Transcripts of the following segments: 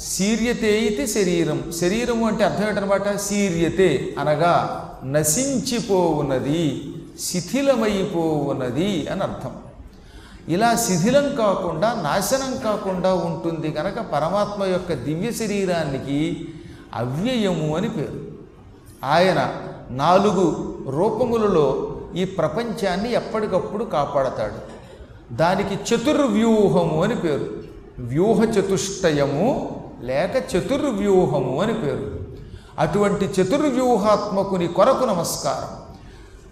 శీర్యతే ఇది శరీరం. శరీరము అంటే అర్థం ఏంటనమాట? శీర్యతే అనగా నశించిపోవున్నది శిథిలమైపోవున్నది అని అర్థం. ఇలా శిథిలం కాకుండా నాశనం కాకుండా ఉంటుంది కనుక పరమాత్మ యొక్క దివ్య శరీరానికి అవ్యయము అని పేరు. ఆయన నాలుగు రూపములలో ఈ ప్రపంచాన్ని ఎప్పటికప్పుడు కాపాడతాడు. దానికి చతుర్వ్యూహము అని పేరు. వ్యూహ చతుష్టయము లేక చతుర్వ్యూహము అని పేరు. అటువంటి చతుర్వ్యూహాత్మకుని కొరకు నమస్కారం.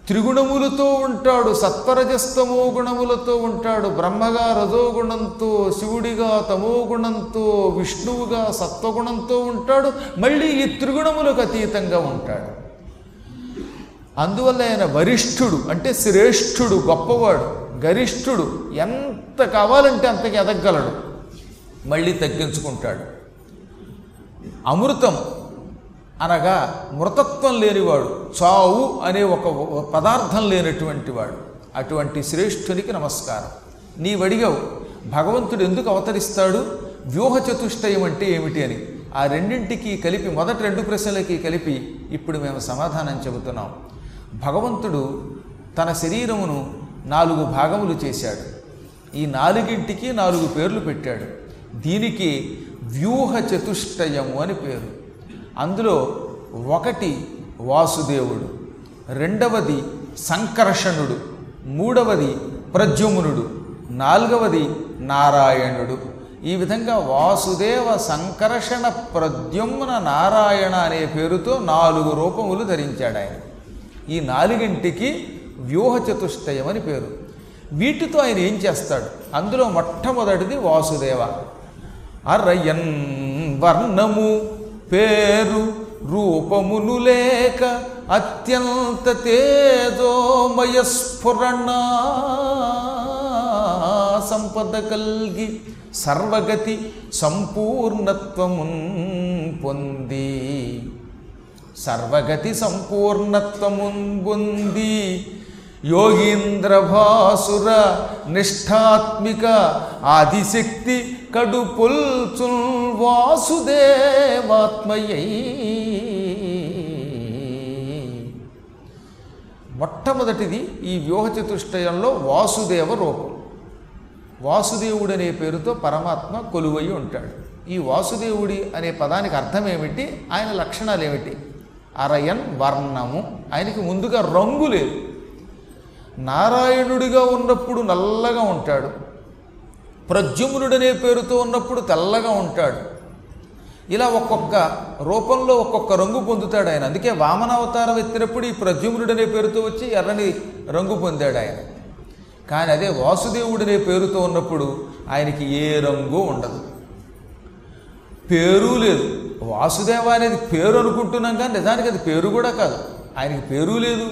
త్రిగుణములతో ఉంటాడు సత్వరజస్తమో గుణములతో ఉంటాడు బ్రహ్మగా రజోగుణంతో శివుడిగా తమోగుణంతో విష్ణువుగా సత్వగుణంతో ఉంటాడు మళ్ళీ ఈ త్రిగుణములకు అతీతంగా ఉంటాడు. అందువల్ల ఆయన వరిష్ఠుడు అంటే శ్రేష్ఠుడు గొప్పవాడు గరిష్ఠుడు ఎంత కావాలంటే అంతకి ఎదగలడు మళ్ళీ తగ్గించుకుంటాడు. అమృతం అనగా మృతత్వం లేనివాడు చావు అనే ఒక పదార్థం లేనటువంటి వాడు అటువంటి శ్రేష్ఠునికి నమస్కారం. నీవడిగావు భగవంతుడు ఎందుకు అవతరిస్తాడు? వ్యూహ చతుష్టయం అంటే ఏమిటి అని. ఆ రెండింటికి కలిపి మొదటి రెండు ప్రశ్నలకి కలిపి ఇప్పుడు మేము సమాధానం చెబుతున్నాం. భగవంతుడు తన శరీరమును నాలుగు భాగములు చేశాడు. ఈ నాలుగింటికి నాలుగు పేర్లు పెట్టాడు. దీనికి వ్యూహ చతుష్టయము అని పేరు. అందులో ఒకటి వాసుదేవుడు రెండవది సంకర్షణుడు మూడవది ప్రద్యుమ్నుడు నాలుగవది నారాయణుడు. ఈ విధంగా వాసుదేవ సంకర్షణ ప్రద్యుమ్న నారాయణ అనే పేరుతో నాలుగు రూపములు ధరించాడు ఆయన. ఈ నాలుగింటికి వ్యూహ చతుష్టయం అని పేరు. వీటితో ఆయన ఏం చేస్తాడు? అందులో మొట్టమొదటిది వాసుదేవ. అరయన్ వర్ణము పేరు రూపమును లేక అత్యంత తేజోమయ స్ఫురణ సంపద కల్గి సర్వగతి సంపూర్ణత్వమున్ పొంది. సర్వగతి సంపూర్ణత్వమున్ పొంది. యోగీంద్రభాసుర నిష్ఠాత్మిక ఆదిశక్తి కడుపుల్చుల్ వాసుదేవాత్మయ్యై మొట్టమొదటిది ఈ వ్యూహ చతుష్టయంలో వాసుదేవ రూపం. వాసుదేవుడు అనే పేరుతో పరమాత్మ కొలువై ఉంటాడు. ఈ వాసుదేవుడి అనే పదానికి అర్థం ఏమిటి ఆయన లక్షణాలు ఏమిటి అరయన్ వర్ణము. ఆయనకి ముందుగా రంగు లేదు. నారాయణుడిగా ఉన్నప్పుడు నల్లగా ఉంటాడు. ప్రద్యుమ్నుడనే పేరుతో ఉన్నప్పుడు తెల్లగా ఉంటాడు. ఇలా ఒక్కొక్క రూపంలో ఒక్కొక్క రంగు పొందుతాడు ఆయన. అందుకే వామనావతారం ఎత్తినప్పుడు ఈ ప్రద్యుమ్నుడనే పేరుతో వచ్చి ఎర్రని రంగు పొందాడు ఆయన. కానీ అదే వాసుదేవుడనే పేరుతో ఉన్నప్పుడు ఆయనకి ఏ రంగు ఉండదు. పేరు లేదు. వాసుదేవ అనేది పేరు అనుకుంటున్నాం కానీ నిజానికి అది పేరు కూడా కాదు. ఆయనకి పేరు లేదు.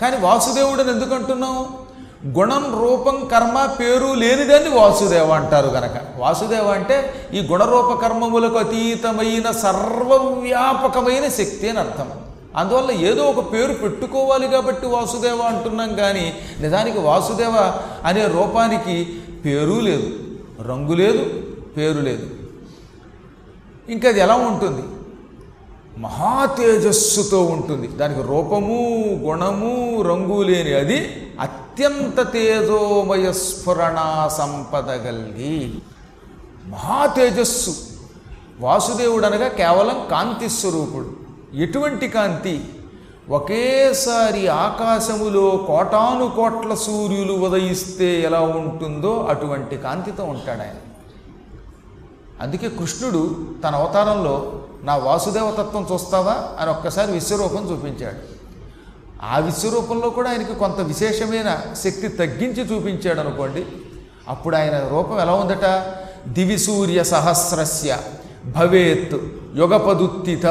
కానీ వాసుదేవుడు అని ఎందుకు అంటున్నాం? గుణం రూపం కర్మ పేరు లేనిదాన్ని వాసుదేవ అంటారు గనక. వాసుదేవ అంటే ఈ గుణరూప కర్మములకు అతీతమైన సర్వవ్యాపకమైన శక్తి అని అర్థం. అందువల్ల ఏదో ఒక పేరు పెట్టుకోవాలి కాబట్టి వాసుదేవ అంటున్నాం కానీ నిజానికి వాసుదేవ అనే రూపానికి పేరు లేదు రంగు లేదు పేరు లేదు. ఇంకా అది ఎలా ఉంటుంది? మహా తేజస్సుతో ఉంటుంది. దానికి రూపము గుణము రంగు లేని అది అత్యంత తేజోమయ స్ఫురణ సంపద కలిగి మహా తేజస్సు వాసుదేవుడు అనగా కేవలం కాంతి స్వరూపుడు. ఎటువంటి కాంతి? ఒకేసారి ఆకాశములో కోటాను కోట్ల సూర్యులు ఉదయిస్తే ఎలా ఉంటుందో అటువంటి కాంతితో ఉంటాడు ఆయన. అందుకే కృష్ణుడు తన అవతారంలో నా వాసుదేవతత్వం చూస్తావా అని ఒక్కసారి విశ్వరూపం చూపించాడు. ఆ విశ్వరూపంలో కూడా ఆయనకి కొంత విశేషమైన శక్తి తగ్గించి చూపించాడు అనుకోండి. అప్పుడు ఆయన రూపం ఎలా ఉందట? దివి సూర్య సహస్రస్య భవేత్ యుగపదుత్తిత.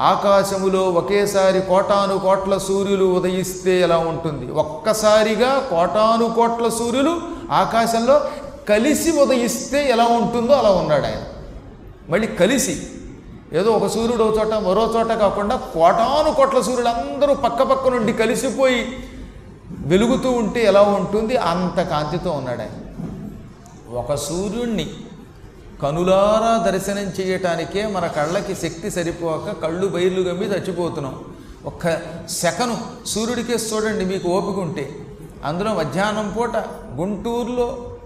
ఆకాశములో ఒకేసారి కోటాను కోట్ల సూర్యులు ఉదయిస్తే ఎలా ఉంటుంది? ఒక్కసారిగా కోటాను కోట్ల సూర్యులు ఆకాశంలో కలిసి ఉదయిస్తే ఎలా ఉంటుందో అలా ఉన్నాడు ఆయన. మళ్ళీ కలిసి ఏదో ఒక సూర్యుడు ఒక చోట మరో చోట కాకుండా కోటాను కోట్ల సూర్యులు అందరూ పక్క పక్క నుండి కలిసిపోయి వెలుగుతూ ఉంటే ఎలా ఉంటుంది? అంత కాంతితో ఉన్నాడు ఆయన ఒక సూర్యుణ్ణి కనులారా దర్శనం చేయటానికే మన కళ్ళకి శక్తి సరిపోక కళ్ళు బయర్లు గమ్మి చచ్చిపోతున్నాం ఒక్క సెకను సూర్యుడికే చూడండి మీకు ఓపిక ఉంటే. అందులో మధ్యాహ్నం పూట గుంటూరులో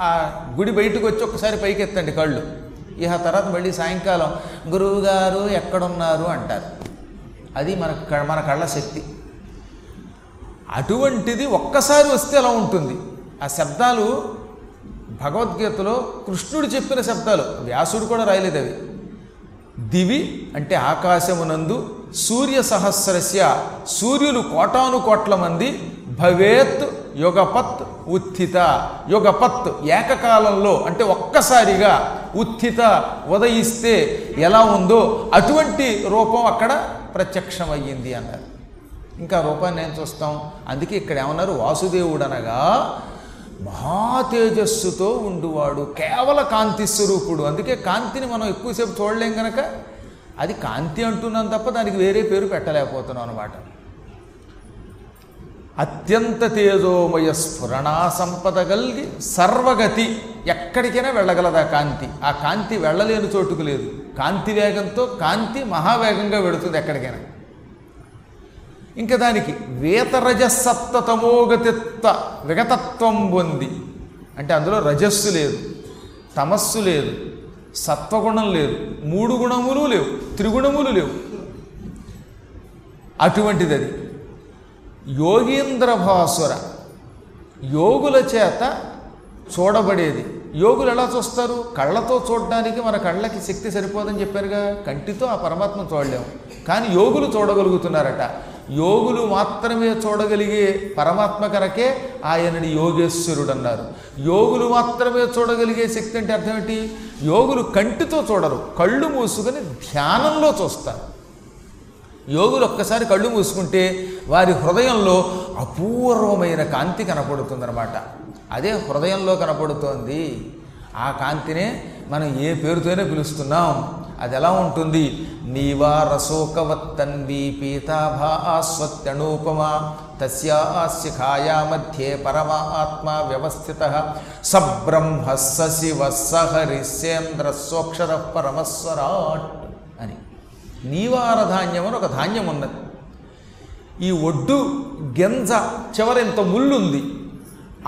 ఆ గుడి బయటకు వచ్చి ఒక్కసారి పైకెత్తండి కళ్ళు. ఇహ తర్వాత మళ్ళీ సాయంకాలం గురువుగారు ఎక్కడున్నారు అంటారు. అది మన క- మన కళ్ళ శక్తి. అటువంటిది ఒక్కసారి వస్తే అలా ఉంటుంది. ఆ శబ్దాలు భగవద్గీతలో కృష్ణుడు చెప్పిన శబ్దాలు వ్యాసుడు కూడా రాయలేదు అవి. దివి అంటే ఆకాశమునందు సూర్య సహస్రస్య సూర్యులు కోటాను కోట్ల మంది భవేత్ యుగపత్ ఉత్థిత. యుగపత్ ఏకకాలంలో అంటే ఒక్కసారిగా ఉత్థిత ఉదయిస్తే ఎలా ఉందో అటువంటి రూపం అక్కడ ప్రత్యక్షమయ్యింది అన్నారు. ఇంకా రూపాన్ని ఏం చూస్తాం? అందుకే ఇక్కడ ఏమన్నారు? వాసుదేవుడు అనగా మహా తేజస్సుతో ఉండువాడు కేవల కాంతి స్వరూపుడు. అందుకే కాంతిని మనం ఎక్కువసేపు చూడలేం కనుక అది కాంతి అంటున్నాం తప్ప దానికి వేరే పేరు పెట్టలేకపోతున్నాం అనమాట అత్యంత తేజోమయ స్ఫురణా సంపద కలిగి సర్వగతి ఎక్కడికైనా వెళ్ళగలదు ఆ కాంతి? ఆ కాంతి వెళ్ళలేని చోటుకు లేదు. కాంతి వేగంతో కాంతి మహావేగంగా వెడుతుంది ఎక్కడికైనా. ఇంకా దానికి వేతరజసత్త తమోగతిత్వ విగతత్వం పొంది. అంటే అందులో రజస్సు లేదు తమస్సు లేదు సత్వగుణం లేదు మూడు గుణములు లేవు త్రిగుణములు లేవు. అటువంటిది అది. యోగీంద్ర భాసుర యోగుల చేత చూడబడేది. యోగులు ఎలా చూస్తారు? కళ్ళతో చూడడానికి మన కళ్ళకి శక్తి సరిపోదని చెప్పారుగా? కంటితో ఆ పరమాత్మ చూడలేము. కానీ యోగులు చూడగలుగుతున్నారట. యోగులు మాత్రమే చూడగలిగే పరమాత్మ కరకే ఆయనని యోగేశ్వరుడు అన్నారు యోగులు మాత్రమే చూడగలిగే శక్తి అంటే అర్థం ఏంటి? యోగులు కంటితో చూడరు. కళ్ళు మూసుకొని ధ్యానంలో చూస్తారు. యోగులు ఒక్కసారి కళ్ళు మూసుకుంటే వారి హృదయంలో అపూర్వమైన కాంతి కనపడుతుందన్నమాట. అదే హృదయంలో కనపడుతోంది. ఆ కాంతినే మనం ఏ పేరుతోనే పిలుస్తున్నాం. అది ఎలా ఉంటుంది? నీవా రసోకవత్తన్వీ పీతాభాస్వత్యనూపమా తస్యాశిఖాయా ఖాయా మధ్యే పరమాత్మ వ్యవస్థిత. సబ్రహ్మ శివ సహరిసేంద్ర సోక్షర పరమస్వరాట్ నీవార ధాన్యం అని ఒక ధాన్యం ఉన్నది. ఈ ఒడ్డు గెంజ చివర ఇంత ముళ్ళు ఉంది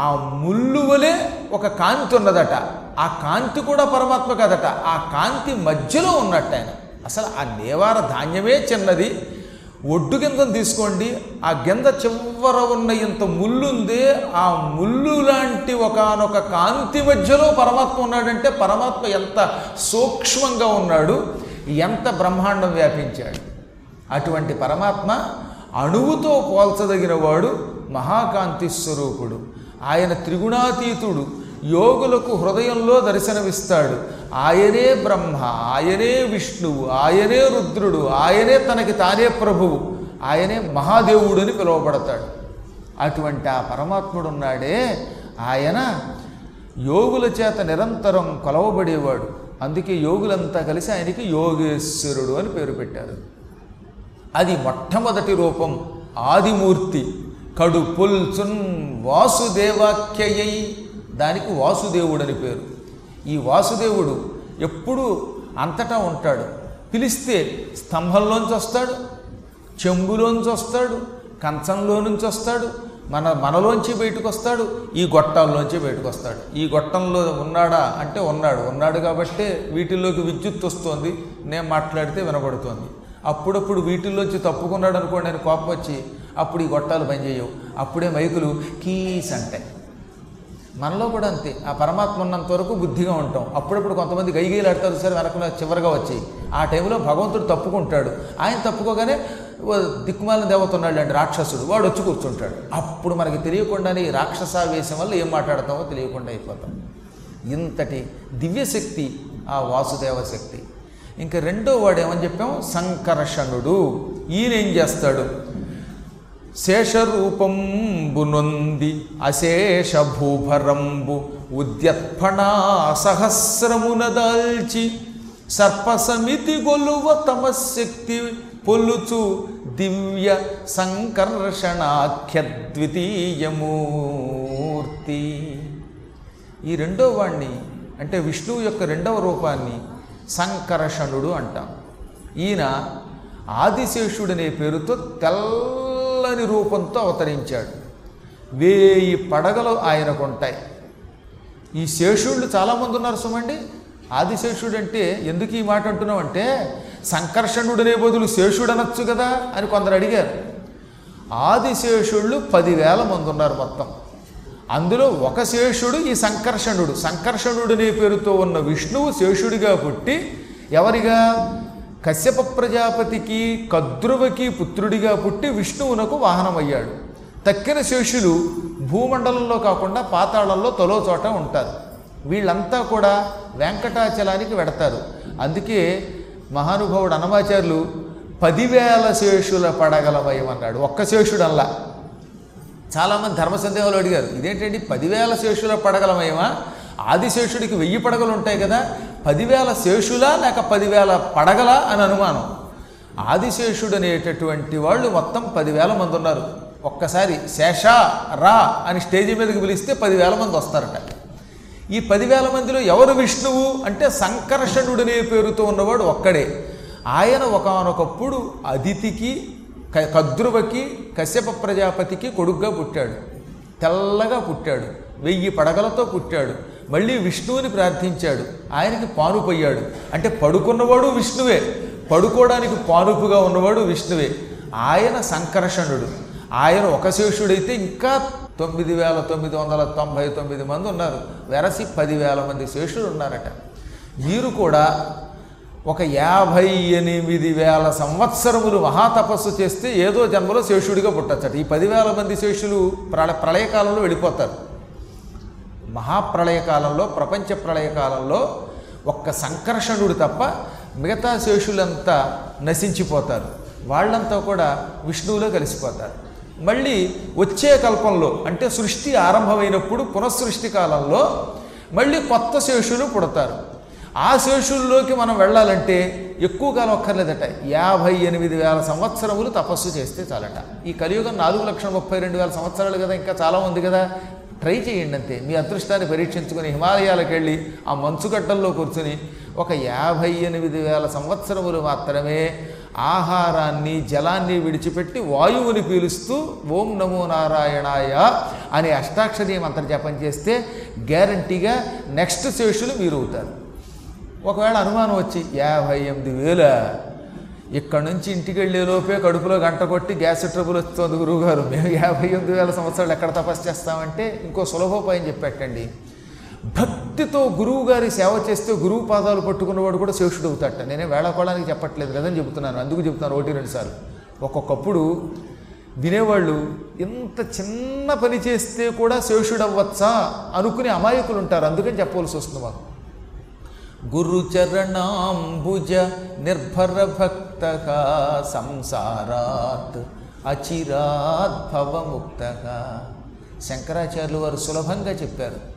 ఆ ముళ్ళు వలె ఒక కాంతి ఉన్నదట. ఆ కాంతి కూడా పరమాత్మ కదట. ఆ కాంతి మధ్యలో ఉన్నట్టు ఆయన. అసలు ఆ నేవార ధాన్యమే చిన్నది. ఒడ్డు గింజను తీసుకోండి. ఆ గింజ చివర ఉన్న ఇంత ముళ్ళుంది. ఆ ముళ్ళు లాంటి ఒకనొక కాంతి మధ్యలో పరమాత్మ ఉన్నాడంటే పరమాత్మ ఎంత సూక్ష్మంగా ఉన్నాడు. ఎంత బ్రహ్మాండం వ్యాపించాడు. అటువంటి పరమాత్మ అణువుతో పోల్చదగిన వాడు మహాకాంతి స్వరూపుడు. ఆయన త్రిగుణాతీతుడు. యోగులకు హృదయంలో దర్శనమిస్తాడు. ఆయనే బ్రహ్మ ఆయనే విష్ణువు ఆయనే రుద్రుడు ఆయనే తనకి తానే ప్రభువు ఆయనే మహాదేవుడు అని పిలువబడతాడు. అటువంటి ఆ పరమాత్ముడు ఉన్నాడే ఆయన యోగుల చేత నిరంతరం కొలవబడేవాడు. అందుకే యోగులంతా కలిసి ఆయనకి యోగేశ్వరుడు అని పేరు పెట్టారు. అది మొట్టమొదటి రూపం ఆదిమూర్తి కడు పుల్చున్ వాసుదేవాఖ్యయై దానికి వాసుదేవుడని పేరు. ఈ వాసుదేవుడు ఎప్పుడూ అంతటా ఉంటాడు. పిలిస్తే స్తంభంలోంచి వస్తాడు చెంబులోంచి వస్తాడు కంచంలో నుంచి వస్తాడు మన మనలోంచి బయటకు వస్తాడు ఈ గొట్టాల్లోంచి బయటకు వస్తాడు ఈ గొట్టంలో ఉన్నాడా అంటే ఉన్నాడు. ఉన్నాడు కాబట్టే వీటిల్లోకి విద్యుత్ వస్తోంది నేను మాట్లాడితే వినబడుతోంది. అప్పుడప్పుడు వీటిల్లోంచి తప్పుకున్నాడు అనుకోండి నేను కోపం వచ్చి అప్పుడు ఈ గొట్టాలు పనిచేయవు అప్పుడే మైకులు కీస్ అంటాయి. మనలో కూడా అంతే. ఆ పరమాత్మ ఉన్నంత వరకు బుద్ధిగా ఉంటాం. అప్పుడప్పుడు కొంతమంది గైగీలాడతారు సరే వెనక చివరిగా వచ్చి. ఆ టైంలో భగవంతుడు తప్పుకుంటాడు. ఆయన తప్పుకోగానే దిక్కుమాలిన దేవత ఉన్నాడు అంటే రాక్షసుడు. వాడు వచ్చి కూర్చుంటాడు. అప్పుడు మనకి తెలియకుండానే ఈ రాక్షసావేశం వల్ల ఏం మాట్లాడతామో తెలియకుండా అయిపోతాం. ఇంతటి దివ్యశక్తి ఆ వాసుదేవ శక్తి. ఇంకా రెండో వాడు ఏమని చెప్పాం? సంకర్షణుడు ఈయన ఏం చేస్తాడు? శేషరూపంబు నొంది అశేష భూభరంబు ఉద్యత్ఫణా సహస్రమున దాల్చి సర్పసమితి గొలువ తమశక్తి పొలుచు దివ్య సంకర్షణాఖ్య ద్వితీయమూర్తి ఈ రెండో వాణ్ణి అంటే విష్ణువు యొక్క రెండవ రూపాన్ని సంకర్షణుడు అంటాం. ఈయన ఆదిశేషుడనే పేరుతో తెల్లని రూపంతో అవతరించాడు. వేయి పడగలు ఆయనకుంటాయి. ఈ శేషుళ్ళు చాలామంది ఉన్నారు సుమండి. ఆదిశేషుడు అంటే ఎందుకు ఈ మాట అంటున్నాం అంటే సంకర్షణుడనే బదులు శేషుడు అనొచ్చు కదా అని కొందరు అడిగారు. ఆదిశేషుళ్ళు పదివేల మంది ఉన్నారు మొత్తం. అందులో ఒక శేషుడు ఈ సంకర్షణుడు. సంకర్షణుడనే పేరుతో ఉన్న విష్ణువు శేషుడిగా పుట్టి ఎవరిగా? కశ్యప ప్రజాపతికి కద్రువకి పుత్రుడిగా పుట్టి విష్ణువునకు వాహనమయ్యాడు. తక్కిన శేషులు భూమండలంలో కాకుండా పాతాళంలో తలో చోట ఉంటారు. వీళ్ళంతా కూడా వెంకటాచలానికి వెడతారు. అందుకే మహానుభావుడు అనమాచార్యులు పదివేల శేషుల పడగలమయమన్నాడు ఒక్క శేషుడల్లా. చాలామంది ధర్మ సందేహాలు అడిగారు ఇదేంటండి పదివేల శేషుల పడగలమయమా? ఆదిశేషుడికి వెయ్యి పడగలు ఉంటాయి కదా పదివేల శేషులా లేక పదివేల పడగలా? అని అనుమానం. ఆదిశేషుడు అనేటటువంటి వాళ్ళు మొత్తం పదివేల మంది ఉన్నారు. ఒక్కసారి శేష రా అని స్టేజీ మీదకి పిలిస్తే పదివేల మంది వస్తారట. ఈ పదివేల మందిలో ఎవరు విష్ణువు అంటే సంకర్షణుడనే పేరుతో ఉన్నవాడు ఒక్కడే. ఆయన ఒకనొకప్పుడు అదితికి క- కద్రువకి కశ్యప ప్రజాపతికి కొడుగ్గా పుట్టాడు. తెల్లగా పుట్టాడు. వెయ్యి పడగలతో పుట్టాడు. మళ్ళీ విష్ణువుని ప్రార్థించాడు. ఆయనకి పానుపయ్యాడు అంటే పడుకున్నవాడు విష్ణువే. పడుకోవడానికి పానుపుగా ఉన్నవాడు విష్ణువే. ఆయన సంకర్షణుడు. ఆయన ఒక శేషుడైతే ఇంకా తొమ్మిది వేల తొమ్మిది వందల తొంభై తొమ్మిది మంది ఉన్నారు. వెరసి పదివేల మంది శేషులు ఉన్నారట. వీరు కూడా ఒక యాభై ఎనిమిది వేల సంవత్సరములు మహాతపస్సు చేస్తే ఏదో జన్మలో శేషుడిగా పుట్టచ్చట. ఈ పదివేల మంది శేషులు ప్రళ ప్రళయకాలంలో వెళ్ళిపోతారు. మహాప్రళయకాలంలో ప్రపంచ ప్రళయకాలంలో ఒక్క సంకర్షణుడు తప్ప మిగతా శేషులంతా నశించిపోతారు. వాళ్ళంతా కూడా విష్ణువులో కలిసిపోతారు. మళ్ళీ వచ్చే కల్పంలో అంటే సృష్టి ఆరంభమైనప్పుడు పునఃసృష్టి కాలంలో మళ్ళీ కొత్త శేషులు పుడతారు. ఆ శేషుల్లోకి మనం వెళ్ళాలంటే ఎక్కువ కాలం ఒక్కర్లేదట యాభై ఎనిమిది వేల సంవత్సరములు తపస్సు చేస్తే చాలట. ఈ కలియుగం నాలుగు లక్షల ముప్పై రెండు వేల సంవత్సరాలు కదా ఇంకా చాలా ఉంది కదా. ట్రై చేయండి అంతే. మీ అదృష్టాన్ని పరీక్షించుకుని హిమాలయాలకు వెళ్ళి ఆ మంచుగడ్డల్లో కూర్చుని ఒక యాభై ఎనిమిది వేల సంవత్సరములు మాత్రమే ఆహారాన్ని జలాన్ని విడిచిపెట్టి వాయువుని పీలుస్తూ ఓం నమో నారాయణాయ అనే అష్టాక్షరీ మంత్ర జపం చేస్తే గ్యారంటీగా నెక్స్ట్ శేషులు మీరు అవుతారు ఒకవేళ అనుమానం వచ్చి యాభై ఎనిమిది వేల ఇక్కడ నుంచి ఇంటికి వెళ్ళే లోపే కడుపులో గంట కొట్టి గ్యాస్ ట్రబుల్ వస్తుంది గురువుగారు. మేము యాభై ఎనిమిది వేల సంవత్సరాలు ఎక్కడ తపస్సు చేస్తామంటే ఇంకో సులభోపాయం చెప్పేటండి భక్తితో గురువు గారి సేవ చేస్తే గురువు పాదాలు పట్టుకున్నవాడు కూడా శేషుడు అవుతాట నేనే వేళకోళానికి చెప్పట్లేదు కదని చెబుతున్నాను. అందుకు చెబుతున్నాను ఒకటి రెండు సార్లు. ఒక్కొక్కప్పుడు వినేవాళ్ళు ఇంత చిన్న పని చేస్తే కూడా శేషుడవ్వచ్చా? అనుకుని అనుకునే అమాయకులు ఉంటారు అందుకని చెప్పవలసి వస్తుంది మాకు. గురుచరణాంబుజ నిర్భర భక్త సంసారాత్ అచిరాద్భవముక్త శంకరాచార్యులు వారు సులభంగా చెప్పారు.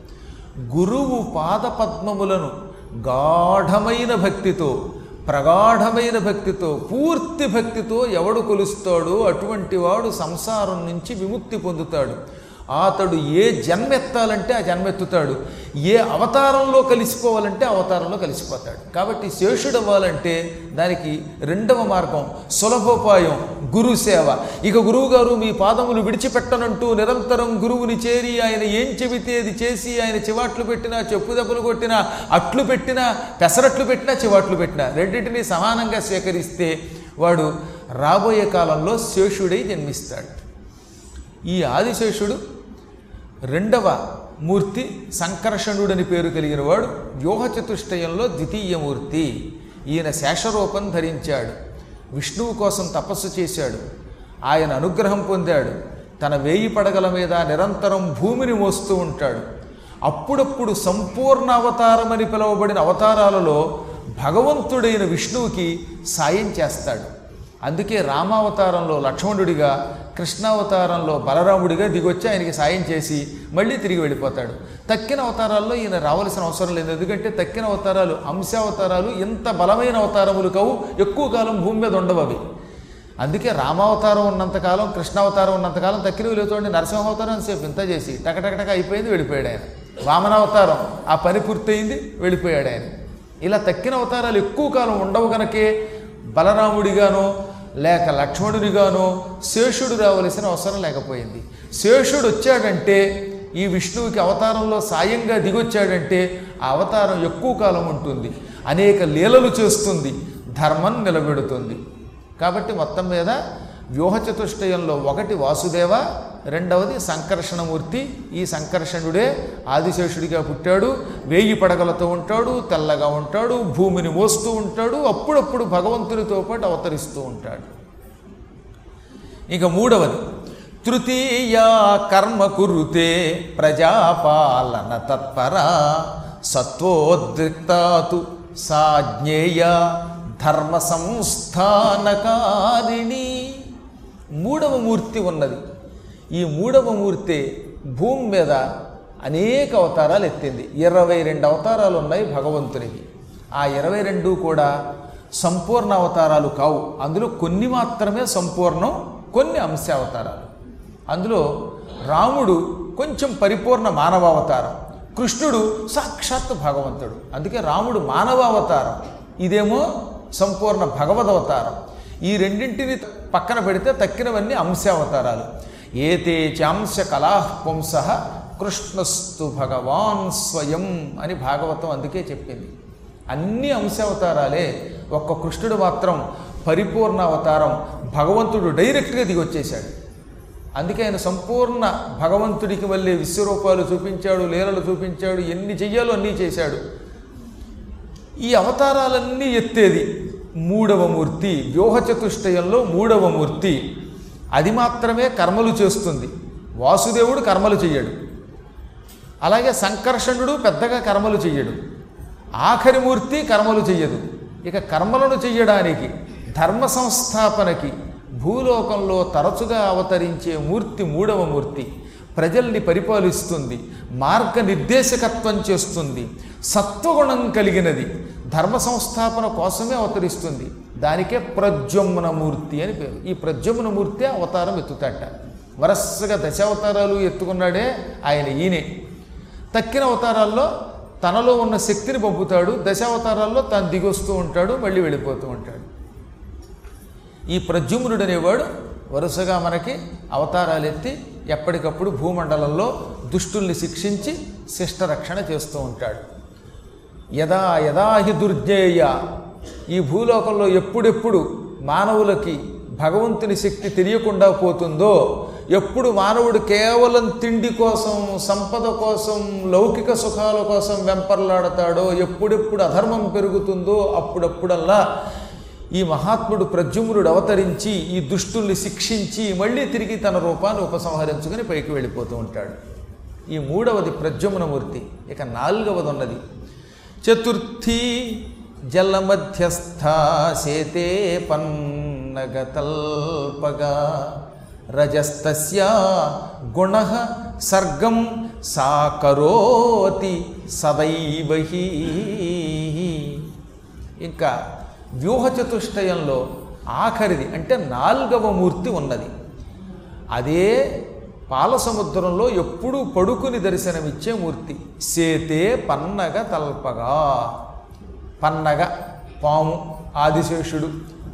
గురువు పాదపద్మములను గాఢమైన భక్తితో ప్రగాఢమైన భక్తితో పూర్తి భక్తితో ఎవడు కొలుస్తాడో అటువంటి వాడు సంసారం నుంచి విముక్తి పొందుతాడు. అతడు ఏ జన్మ ఎత్తాలంటే ఆ జన్మ ఎత్తుతాడు ఏ అవతారంలో కలిసిపోవాలంటే అవతారంలో కలిసిపోతాడు. కాబట్టి శేషుడు అవ్వాలంటే దానికి రెండవ మార్గం సులభోపాయం గురు సేవ. ఇక గురువుగారు మీ పాదములు విడిచిపెట్టనంటూ నిరంతరం గురువుని చేరి ఆయన ఏం చెబితే అది చేసి ఆయన చివాట్లు పెట్టినా చెప్పు దెబ్బలు కొట్టినా అట్లు పెట్టినా పెసరట్లు పెట్టినా చివాట్లు పెట్టినా రెండింటినీ సమానంగా స్వీకరిస్తే వాడు రాబోయే కాలంలో శేషుడై జన్మిస్తాడు. ఈ ఆదిశేషుడు రెండవ మూర్తి సంకర్షణుడని పేరు కలిగిన వాడు వ్యూహచతుష్టయంలో ద్వితీయమూర్తి ద్వితీయ మూర్తి. ఈయన శేషరూపం ధరించాడు. విష్ణువు కోసం తపస్సు చేశాడు. ఆయన అనుగ్రహం పొందాడు. తన వేయి పడగల మీద నిరంతరం భూమిని మోస్తూ ఉంటాడు. అప్పుడప్పుడు సంపూర్ణ అవతారమని పిలువబడిన అవతారాలలో భగవంతుడైన విష్ణువుకి సాయం చేస్తాడు. అందుకే రామావతారంలో లక్ష్మణుడిగా కృష్ణావతారంలో బలరాముడిగా దిగొచ్చి ఆయనకి సాయం చేసి మళ్ళీ తిరిగి వెళ్ళిపోతాడు. తక్కిన అవతారాల్లో ఈయన రావాల్సిన అవసరం లేదు. ఎందుకంటే తక్కిన అవతారాలు అంశావతారాలు ఇంత బలమైన అవతారములు కావు. ఎక్కువ కాలం భూమి మీద ఉండవు అవి. అందుకే రామావతారం ఉన్నంతకాలం కృష్ణావతారం ఉన్నంతకాలం తక్కినవి లేదండి నరసింహావతారం సేపు ఇంత చేసి టకటకటక అయిపోయింది వెళ్ళిపోయాడు ఆయన. వామనావతారం ఆ పని పూర్తయింది వెళ్ళిపోయాడు ఆయన. ఇలా తక్కిన అవతారాలు ఎక్కువ కాలం ఉండవు కనుకే బలరాముడిగానో లేక లక్ష్మణుడిగానో శేషుడు రావలసిన అవసరం లేకపోయింది. శేషుడు వచ్చాడంటే ఈ విష్ణువుకి అవతారంలో సాయంగా దిగొచ్చాడంటే ఆ అవతారం ఎక్కువ కాలం ఉంటుంది. అనేక లీలలు చేస్తుంది ధర్మం నిలబెడుతుంది. కాబట్టి మొత్తం మీద వ్యూహచతుష్టయంలో ఒకటి వాసుదేవ రెండవది సంకర్షణమూర్తి. ఈ సంకర్షణుడే ఆదిశేషుడిగా పుట్టాడు. వేయి పడగలతో ఉంటాడు తెల్లగా ఉంటాడు భూమిని మోస్తూ ఉంటాడు అప్పుడప్పుడు భగవంతునితో పాటు అవతరిస్తూ ఉంటాడు. ఇక మూడవది తృతీయ కర్మ కురుతే ప్రజాపాలన తత్పర సత్వోద్రిక్తాతు సా జ్ఞేయ ధర్మ సంస్థానకారిణి మూడవ మూర్తి ఉన్నది. ఈ మూడవ మూర్తి భూమి మీద అనేక అవతారాలు ఎత్తింది. ఇరవై రెండు అవతారాలు ఉన్నాయి భగవంతునికి. ఆ ఇరవై రెండు కూడా సంపూర్ణ అవతారాలు కావు. అందులో కొన్ని మాత్రమే సంపూర్ణం కొన్ని అంశ అవతారాలు అందులో రాముడు కొంచెం పరిపూర్ణ మానవ అవతారం కృష్ణుడు సాక్షాత్ భగవంతుడు. అందుకే రాముడు మానవ అవతారం ఇదేమో సంపూర్ణ భగవద్ అవతారం ఈ రెండింటిని పక్కన పెడితే తక్కినవన్నీ అంశావతారాలు. ఏతే చాంశ కళాపుంస కృష్ణస్తు భగవాన్ స్వయం అని భాగవతం అందుకే చెప్పింది. అన్ని అంశావతారాలే ఒక్క కృష్ణుడు మాత్రం పరిపూర్ణ అవతారం భగవంతుడు డైరెక్ట్గా దిగొచ్చేశాడు. అందుకే ఆయన సంపూర్ణ భగవంతుడికి మళ్ళీ విశ్వరూపాలు చూపించాడు లీలలు చూపించాడు ఎన్ని చెయ్యాలో అన్నీ చేశాడు. ఈ అవతారాలన్నీ ఎత్తేది మూడవ మూర్తి వ్యూహచతుష్టయంలో మూడవ మూర్తి. అది మాత్రమే కర్మలు చేస్తుంది. వాసుదేవుడు కర్మలు చెయ్యడు. అలాగే సంకర్షణుడు పెద్దగా కర్మలు చెయ్యడు. ఆఖరి మూర్తి కర్మలు చెయ్యదు. ఇక కర్మలను చెయ్యడానికి ధర్మ సంస్థాపనకి భూలోకంలో తరచుగా అవతరించే మూర్తి మూడవ మూర్తి. ప్రజల్ని పరిపాలిస్తుంది మార్గనిర్దేశకత్వం చేస్తుంది సత్వగుణం కలిగినది. ధర్మ సంస్థాపన కోసమే అవతరిస్తుంది. దానికే ప్రజ్యుమ్నమూర్తి అని పేరు. ఈ ప్రజ్యుమ్నమూర్తి అవతారం ఎత్తుతాట. వరసగా దశావతారాలు ఎత్తుకున్నాడే ఆయన ఈయనే. తక్కిన అవతారాల్లో తనలో ఉన్న శక్తిని పంపుతాడు. దశావతారాల్లో తాను దిగొస్తూ ఉంటాడు మళ్ళీ వెళ్ళిపోతూ ఉంటాడు. ఈ ప్రద్యుమ్నుడు అనేవాడు వరుసగా మనకి అవతారాలు ఎత్తి ఎప్పటికప్పుడు భూమండలంలో దుష్టుల్ని శిక్షించి శిష్టరక్షణ చేస్తూ ఉంటాడు. యదా యదా హి దుర్జేయ. ఈ భూలోకంలో ఎప్పుడెప్పుడు మానవులకి భగవంతుని శక్తి తెలియకుండా పోతుందో ఎప్పుడు మానవుడు కేవలం తిండి కోసం సంపద కోసం లౌకిక సుఖాల కోసం వెంపర్లాడతాడో ఎప్పుడెప్పుడు అధర్మం పెరుగుతుందో అప్పుడప్పుడల్లా ఈ మహాత్ముడు ప్రద్యుమ్నుడు అవతరించి ఈ దుష్టుల్ని శిక్షించి మళ్ళీ తిరిగి తన రూపాన్ని ఉపసంహరించుకుని పైకి వెళ్ళిపోతూ ఉంటాడు. ఈ మూడవది ప్రద్యుమ్నమూర్తి. ఇక నాలుగవది ఉన్నది చతుర్థి జలమధ్యస్థ సేతే పన్నగతల్పగా రజస్తస్యా గుణ సర్గం సా కరోతి సదైవహి ఇంకా వ్యూహచతుష్టయంలో ఆఖరిది అంటే నాల్గవ మూర్తి ఉన్నది. అదే పాలసముద్రంలో ఎప్పుడూ పడుకుని దర్శనమిచ్చే మూర్తి. సేతే పన్నగ తల్పగా. పన్నగ పాము ఆదిశేషుడు.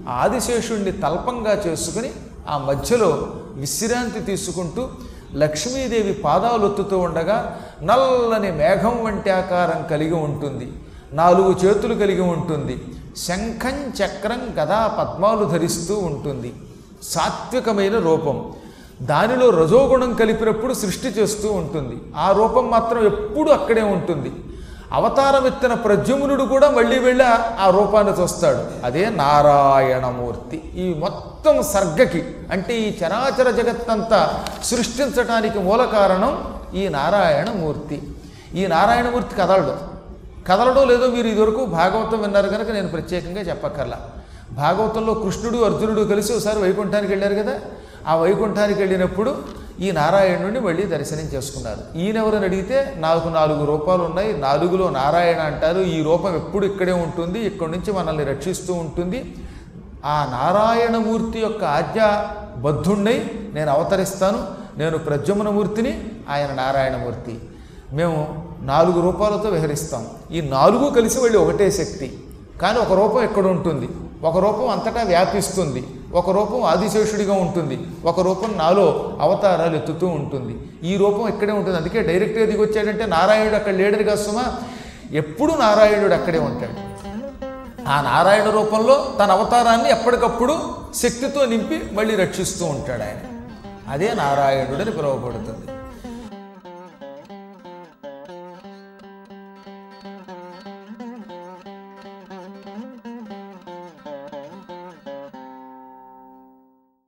ఆదిశేషుణ్ణి తల్పంగా చేసుకుని ఆ మధ్యలో విశ్రాంతి తీసుకుంటూ లక్ష్మీదేవి పాదాలు ఒత్తుతూ ఉండగా నల్లని మేఘం వంటి ఆకారం కలిగి ఉంటుంది. నాలుగు చేతులు కలిగి ఉంటుంది. శంఖం చక్రం గదా పద్మాలు ధరిస్తూ ఉంటుంది. సాత్వికమైన రూపం. దానిలో రజోగుణం కలిపినప్పుడు సృష్టి చేస్తూ ఉంటుంది. ఆ రూపం మాత్రం ఎప్పుడూ అక్కడే ఉంటుంది. అవతారం ఎత్తిన ప్రద్యుమ్నుడు కూడా మళ్ళీ వెళ్ళి ఆ- రూపాన్ని చూస్తాడు. అదే నారాయణమూర్తి. ఈ మొత్తం సర్గకి అంటే ఈ చరాచర జగత్తంతా సృష్టించటానికి మూల కారణం ఈ నారాయణమూర్తి. ఈ నారాయణమూర్తి కదలడు. కదలడం లేదో మీరు ఇదివరకు భాగవతం విన్నారు కనుక నేను ప్రత్యేకంగా చెప్పక్కర్లా. భాగవతంలో కృష్ణుడు అర్జునుడు కలిసి ఒకసారి వైకుంఠానికి వెళ్ళారు కదా? ఆ వైకుంఠానికి వెళ్ళినప్పుడు ఈ నారాయణుడిని మళ్ళీ దర్శనం చేసుకున్నారు. ఈయనెవరని అడిగితే నాకు నాలుగు రూపాలు ఉన్నాయి నాలుగులో నారాయణ అంటారు ఈ రూపం ఎప్పుడు ఇక్కడే ఉంటుంది ఇక్కడి నుంచి మనల్ని రక్షిస్తూ ఉంటుంది. ఆ నారాయణమూర్తి యొక్క ఆజ్ఞా బద్ధుణ్ణై నేను అవతరిస్తాను నేను ప్రద్యుమ్నమూర్తిని ఆయన నారాయణమూర్తి. మేము నాలుగు రూపాలతో విహరిస్తాం. ఈ నాలుగు కలిసి వెళ్ళి ఒకటే శక్తి. కానీ ఒక రూపం ఎక్కడ ఉంటుంది? ఒక రూపం అంతటా వ్యాపిస్తుంది. ఒక రూపం ఆదిశేషుడిగా ఉంటుంది ఒక రూపం నాలో అవతారాలు ఎత్తుతూ ఉంటుంది. ఈ రూపం ఇక్కడే ఉంటుంది. అందుకే డైరెక్ట్గా దిగొచ్చాడంటే నారాయణుడు అక్కడ లేడని కాదు ఎప్పుడు నారాయణుడు అక్కడే ఉంటాడు. ఆ నారాయణ రూపంలో తన అవతారాన్ని ఎప్పటికప్పుడు శక్తితో నింపి మళ్ళీ రక్షిస్తూ ఉంటాడు ఆయన. అదే నారాయణుడని పిలువబడుతుంది.